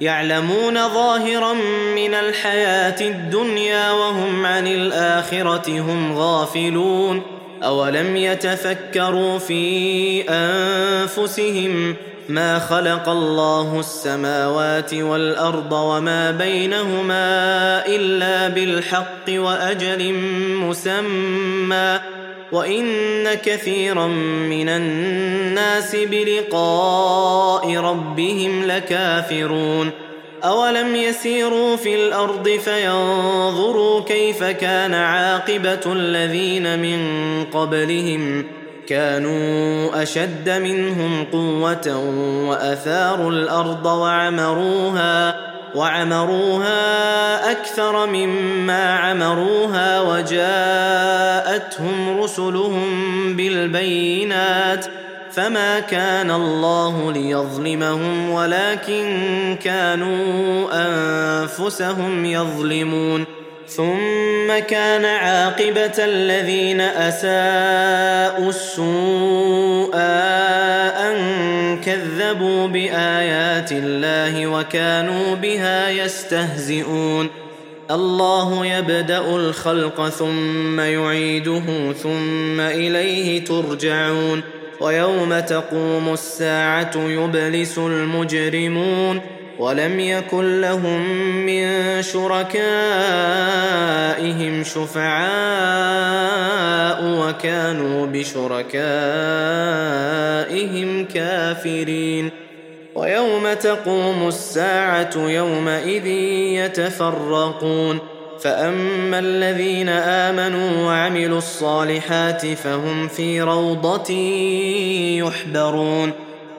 يعلمون ظاهرا من الحياة الدنيا وهم عن الآخرة هم غافلون أولم يتفكروا في أنفسهم ما خلق الله السماوات والأرض وما بينهما إلا بالحق وأجل مسمى وان كثيرا من الناس بلقاء ربهم لكافرون اولم يسيروا في الأرض فينظروا كيف كان عاقبه الذين من قبلهم كانوا اشد منهم قوه واثاروا الأرض وعمروها وعمروها أكثر مما عمروها وجاءتهم رسلهم بالبينات فما كان الله ليظلمهم ولكن كانوا أنفسهم يظلمون ثم كان عاقبة الذين أساءوا السوء أن كذبوا بآيات الله وكانوا بها يستهزئون. الله يبدأ الخلق ثم يعيده ثم إليه ترجعون. ويوم تقوم الساعة يبلس المجرمون. ولم يكن لهم من شركائهم شفعاء وكانوا بشركائهم كافرين. ويوم تقوم الساعة يومئذ يتفرقون. فأما الذين آمنوا وعملوا الصالحات فهم في روضة يحبرون.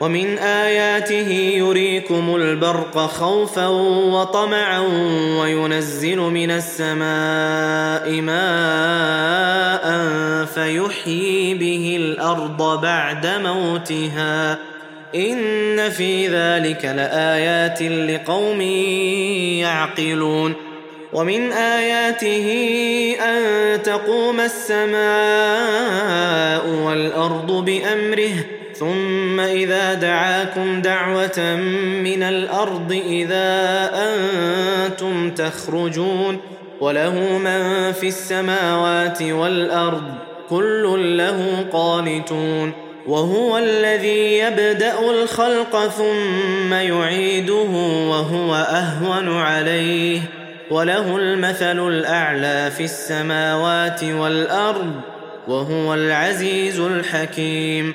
ومن آياته يريكم البرق خوفا وطمعا وينزل من السماء ماء فيحيي به الأرض بعد موتها إن في ذلك لآيات لقوم يعقلون ومن آياته أن تقوم السماء والأرض بأمره ثم إذا دعاكم دعوة من الأرض إذا أنتم تخرجون وله من في السماوات والأرض كل له قانتون وهو الذي يبدأ الخلق ثم يعيده وهو أهون عليه وله المثل الأعلى في السماوات والأرض وهو العزيز الحكيم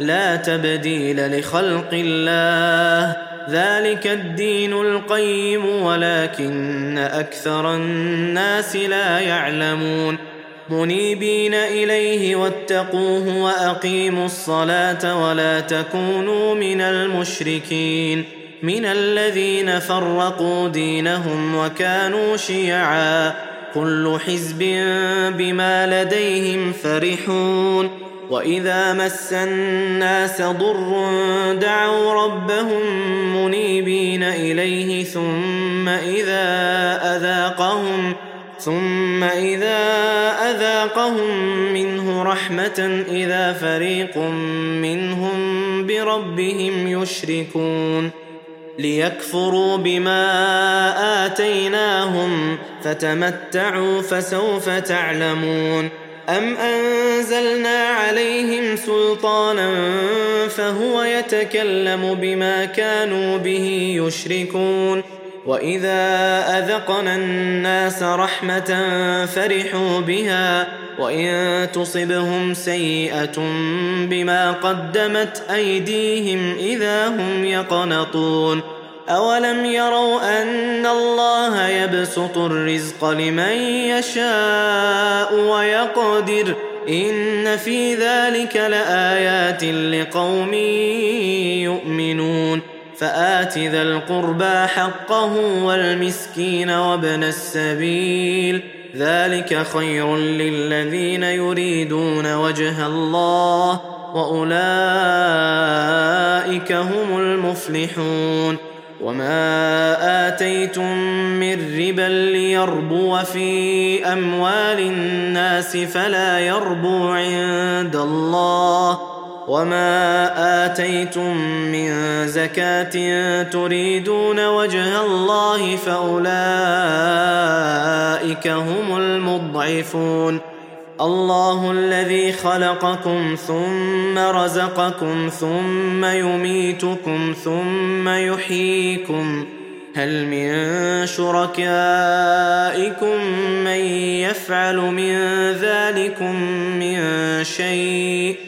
لا تبديل لخلق الله. ذلك الدين القيم ولكن أكثر الناس لا يعلمون. منيبين إليه واتقوه وأقيموا الصلاة ولا تكونوا من المشركين. من الذين فرقوا دينهم وكانوا شيعا. كل حزب بما لديهم فرحون. وإذا مس الناس ضر دعوا ربهم منيبين إليه ثم إذا أذاقهم ثم إذا أذاقهم منه رحمة إذا فريق منهم بربهم يشركون. ليكفروا بما آتيناهم فتمتعوا فسوف تعلمون أم أنزلنا عليهم سلطانا فهو يتكلم بما كانوا به يشركون واذا اذقنا الناس رحمه فرحوا بها وان تصبهم سيئه بما قدمت ايديهم اذا هم يقنطون اولم يروا ان الله يبسط الرزق لمن يشاء ويقدر ان في ذلك لايات لقوم يؤمنون فآت ذا القربى حقه والمسكين وابن السبيل. ذلك خير للذين يريدون وجه الله وأولئك هم المفلحون. وما آتيتم من ربا ليربو في أموال الناس فلا يربو عند الله. وما اتيتم من زكاه تريدون وجه الله فاولئك هم المضعفون الله الذي خلقكم ثم رزقكم ثم يميتكم ثم يحييكم هل من شركائكم من يفعل من ذلكم من شيء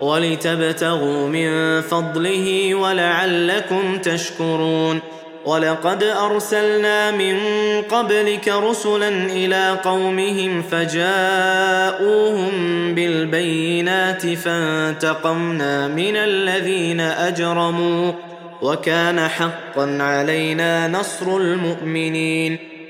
ولتبتغوا من فضله ولعلكم تشكرون. ولقد أرسلنا من قبلك رسلا إلى قومهم فجاءوهم بالبينات فانتقمنا من الذين أجرموا. وكان حقا علينا نصر المؤمنين.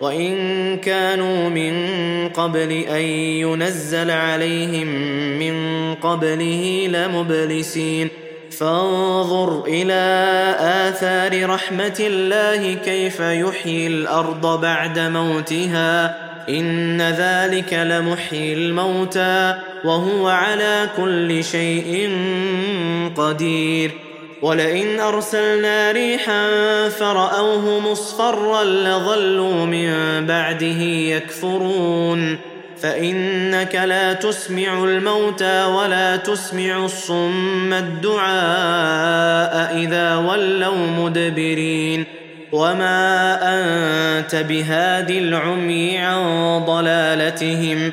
وإن كانوا من قبل أن ينزل عليهم من قبله لمبلسين. فانظر إلى آثار رحمة الله كيف يحيي الأرض بعد موتها. إن ذلك لمحيي الموتى وهو على كل شيء قدير. ولئن أرسلنا ريحا فرأوه مصفرا لظلوا من بعده يكفرون. فإنك لا تسمع الموتى ولا تسمع الصم الدعاء إذا ولوا مدبرين. وما أنت بهاد العمي عن ضلالتهم.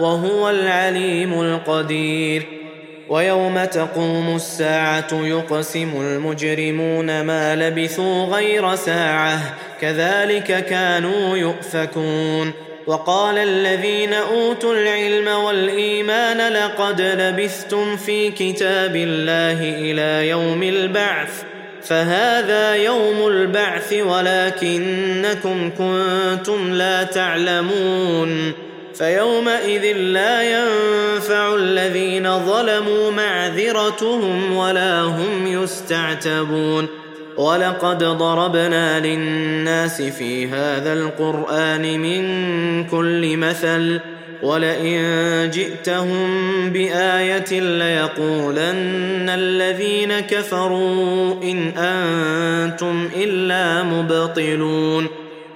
وهو العليم القدير. ويوم تقوم الساعة يقسم المجرمون ما لبثوا غير ساعة. كذلك كانوا يؤفكون. وقال الذين أوتوا العلم والإيمان لقد لبثتم في كتاب الله إلى يوم البعث. فهذا يوم البعث ولكنكم كنتم لا تعلمون. فيومئذ لا ينفع الذين ظلموا معذرتهم ولا هم يستعتبون. ولقد ضربنا للناس في هذا القرآن من كل مثل ولئن جئتهم بآية ليقولن الذين كفروا إن أنتم إلا مبطلون.